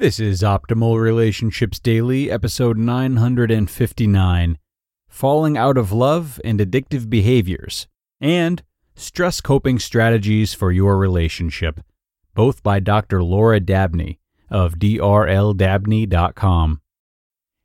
This is Optimal Relationships Daily, episode 959 Falling Out of Love and Addictive Behaviors, and Stress Coping Strategies for Your Relationship, both by Dr. Laura Dabney of drldabney.com.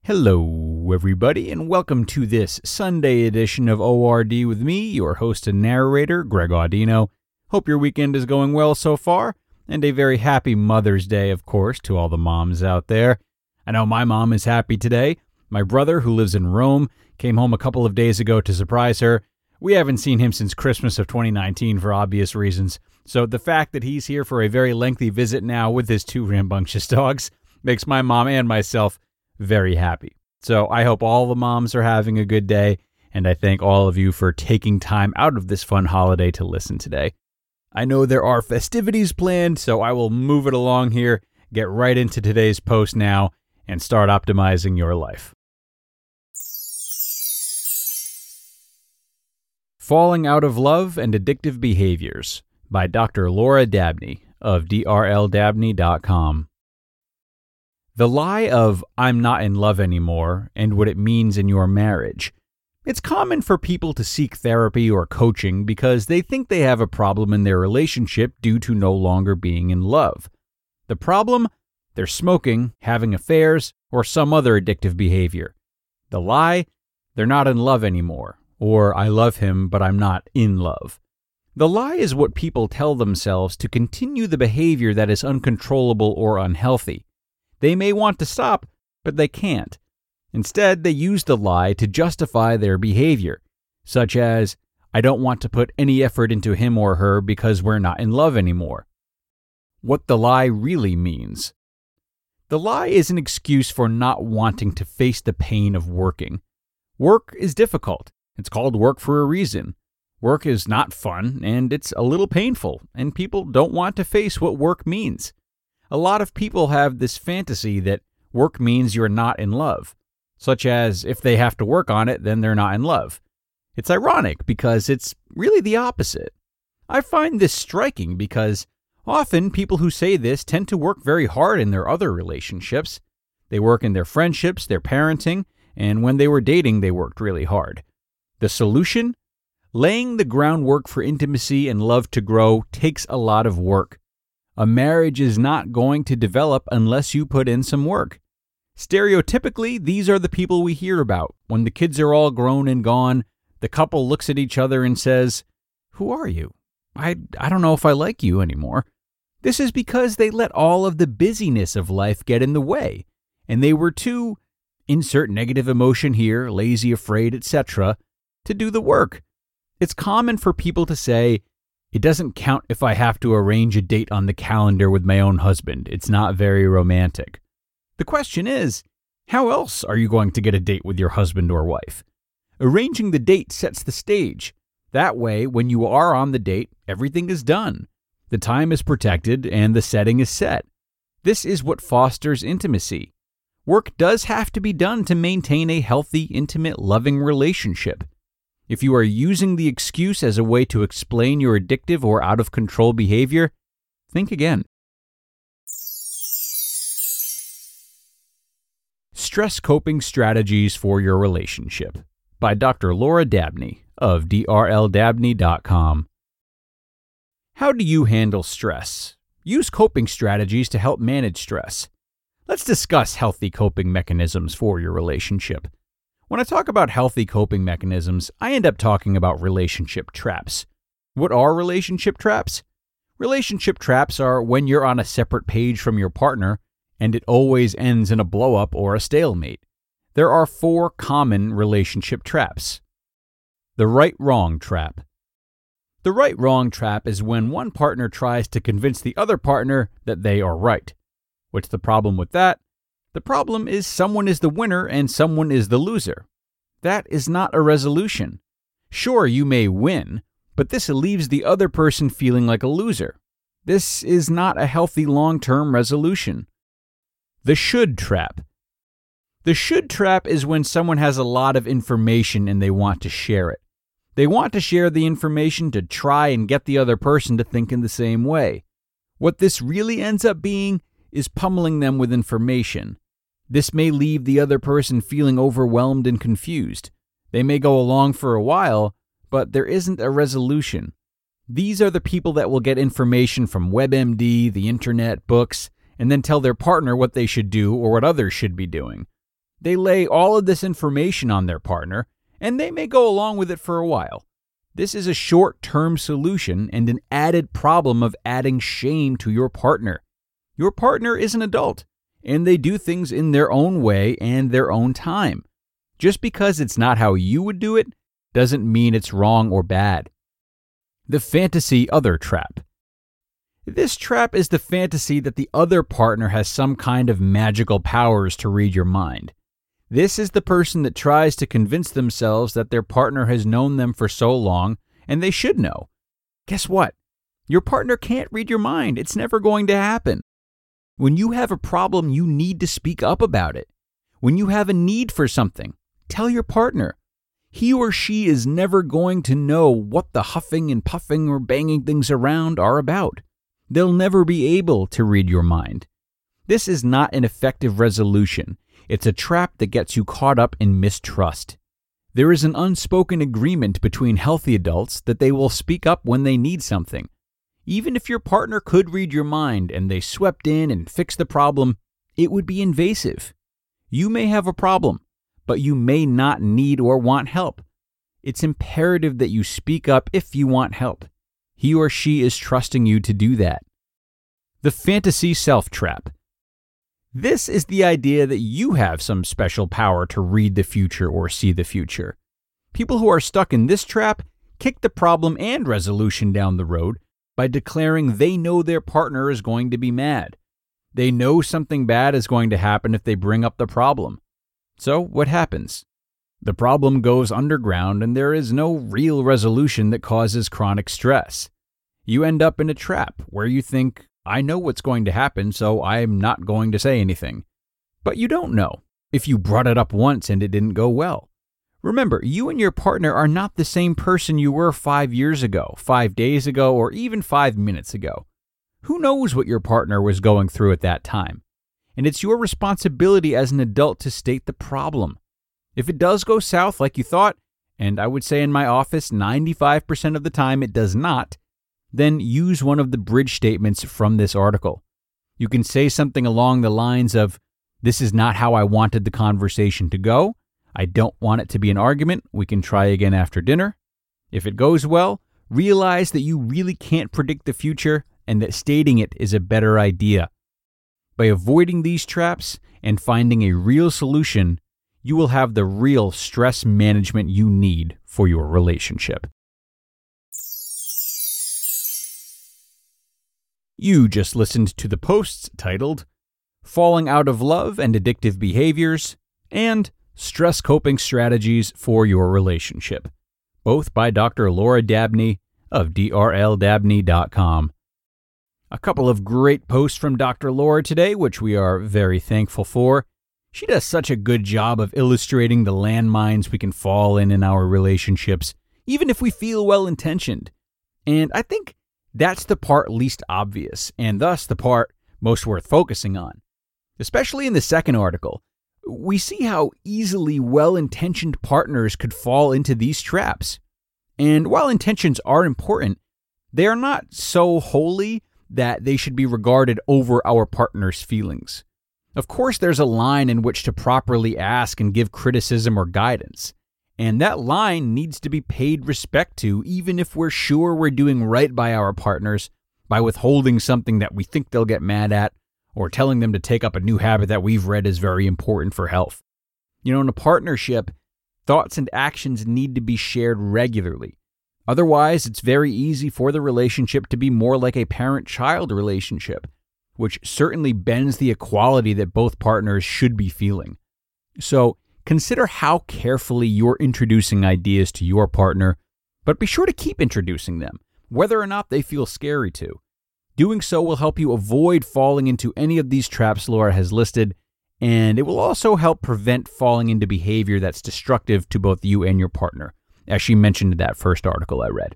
Hello, everybody, and welcome to this Sunday edition of ORD with me, your host and narrator, Greg Audino. Hope your weekend is going well so far and a very happy Mother's Day, of course, to all the moms out there. I know my mom is happy today. My brother, who lives in Rome, came home a couple of days ago to surprise her. We haven't seen him since Christmas of 2019 for obvious reasons, so the fact that he's here for a very lengthy visit now with his two rambunctious dogs makes my mom and myself very happy. So I hope all the moms are having a good day, and I thank all of you for taking time out of this fun holiday to listen today. I know there are festivities planned, so I will move it along here, get right into today's post now, and start optimizing your life. Falling Out of Love and Addictive Behaviors by Dr. Laura Dabney of drldabney.com. The lie of I'm not in love anymore and what it means in your marriage it's common for people to seek therapy or coaching because they think they have a problem in their relationship due to no longer being in love. The problem? They're smoking, having affairs, or some other addictive behavior. The lie? They're not in love anymore, or I love him, but I'm not in love. The lie is what people tell themselves to continue the behavior that is uncontrollable or unhealthy. They may want to stop, but they can't. Instead, they use the lie to justify their behavior, such as, I don't want to put any effort into him or her because we're not in love anymore. What the lie really means. The lie is an excuse for not wanting to face the pain of working. Work is difficult. It's called work for a reason. Work is not fun, and it's a little painful, and people don't want to face what work means. A lot of people have this fantasy that work means you're not in love such as if they have to work on it, then they're not in love. It's ironic because it's really the opposite. I find this striking because often people who say this tend to work very hard in their other relationships. They work in their friendships, their parenting, and when they were dating, they worked really hard. The solution? Laying the groundwork for intimacy and love to grow takes a lot of work. A marriage is not going to develop unless you put in some work. Stereotypically, these are the people we hear about. When the kids are all grown and gone, the couple looks at each other and says, Who are you? I, I don't know if I like you anymore. This is because they let all of the busyness of life get in the way, and they were too, insert negative emotion here, lazy, afraid, etc., to do the work. It's common for people to say, It doesn't count if I have to arrange a date on the calendar with my own husband. It's not very romantic. The question is, how else are you going to get a date with your husband or wife? Arranging the date sets the stage. That way, when you are on the date, everything is done. The time is protected and the setting is set. This is what fosters intimacy. Work does have to be done to maintain a healthy, intimate, loving relationship. If you are using the excuse as a way to explain your addictive or out of control behavior, think again. Stress Coping Strategies for Your Relationship by Dr. Laura Dabney of drldabney.com. How do you handle stress? Use coping strategies to help manage stress. Let's discuss healthy coping mechanisms for your relationship. When I talk about healthy coping mechanisms, I end up talking about relationship traps. What are relationship traps? Relationship traps are when you're on a separate page from your partner and it always ends in a blowup or a stalemate. There are four common relationship traps. The right wrong trap. The right wrong trap is when one partner tries to convince the other partner that they are right. What's the problem with that? The problem is someone is the winner and someone is the loser. That is not a resolution. Sure, you may win, but this leaves the other person feeling like a loser. This is not a healthy long term resolution. The should trap. The should trap is when someone has a lot of information and they want to share it. They want to share the information to try and get the other person to think in the same way. What this really ends up being is pummeling them with information. This may leave the other person feeling overwhelmed and confused. They may go along for a while, but there isn't a resolution. These are the people that will get information from WebMD, the internet, books, and then tell their partner what they should do or what others should be doing. They lay all of this information on their partner, and they may go along with it for a while. This is a short term solution and an added problem of adding shame to your partner. Your partner is an adult, and they do things in their own way and their own time. Just because it's not how you would do it doesn't mean it's wrong or bad. The fantasy other trap. This trap is the fantasy that the other partner has some kind of magical powers to read your mind. This is the person that tries to convince themselves that their partner has known them for so long and they should know. Guess what? Your partner can't read your mind. It's never going to happen. When you have a problem, you need to speak up about it. When you have a need for something, tell your partner. He or she is never going to know what the huffing and puffing or banging things around are about. They'll never be able to read your mind. This is not an effective resolution. It's a trap that gets you caught up in mistrust. There is an unspoken agreement between healthy adults that they will speak up when they need something. Even if your partner could read your mind and they swept in and fixed the problem, it would be invasive. You may have a problem, but you may not need or want help. It's imperative that you speak up if you want help. He or she is trusting you to do that. The fantasy self trap. This is the idea that you have some special power to read the future or see the future. People who are stuck in this trap kick the problem and resolution down the road by declaring they know their partner is going to be mad. They know something bad is going to happen if they bring up the problem. So, what happens? The problem goes underground and there is no real resolution that causes chronic stress. You end up in a trap where you think, I know what's going to happen, so I'm not going to say anything. But you don't know if you brought it up once and it didn't go well. Remember, you and your partner are not the same person you were five years ago, five days ago, or even five minutes ago. Who knows what your partner was going through at that time? And it's your responsibility as an adult to state the problem. If it does go south like you thought, and I would say in my office 95% of the time it does not, then use one of the bridge statements from this article. You can say something along the lines of, This is not how I wanted the conversation to go. I don't want it to be an argument. We can try again after dinner. If it goes well, realize that you really can't predict the future and that stating it is a better idea. By avoiding these traps and finding a real solution, you will have the real stress management you need for your relationship. You just listened to the posts titled Falling Out of Love and Addictive Behaviors and Stress Coping Strategies for Your Relationship, both by Dr. Laura Dabney of drldabney.com. A couple of great posts from Dr. Laura today, which we are very thankful for. She does such a good job of illustrating the landmines we can fall in in our relationships, even if we feel well intentioned. And I think that's the part least obvious, and thus the part most worth focusing on. Especially in the second article, we see how easily well intentioned partners could fall into these traps. And while intentions are important, they are not so holy that they should be regarded over our partner's feelings. Of course, there's a line in which to properly ask and give criticism or guidance. And that line needs to be paid respect to, even if we're sure we're doing right by our partners by withholding something that we think they'll get mad at or telling them to take up a new habit that we've read is very important for health. You know, in a partnership, thoughts and actions need to be shared regularly. Otherwise, it's very easy for the relationship to be more like a parent child relationship, which certainly bends the equality that both partners should be feeling. So, consider how carefully you're introducing ideas to your partner, but be sure to keep introducing them, whether or not they feel scary to. Doing so will help you avoid falling into any of these traps Laura has listed, and it will also help prevent falling into behavior that's destructive to both you and your partner as she mentioned in that first article I read.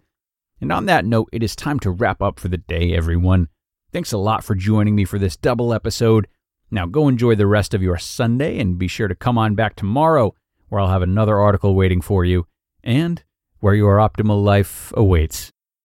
And on that note, it is time to wrap up for the day, everyone. Thanks a lot for joining me for this double episode. Now go enjoy the rest of your Sunday and be sure to come on back tomorrow where I'll have another article waiting for you and where your optimal life awaits.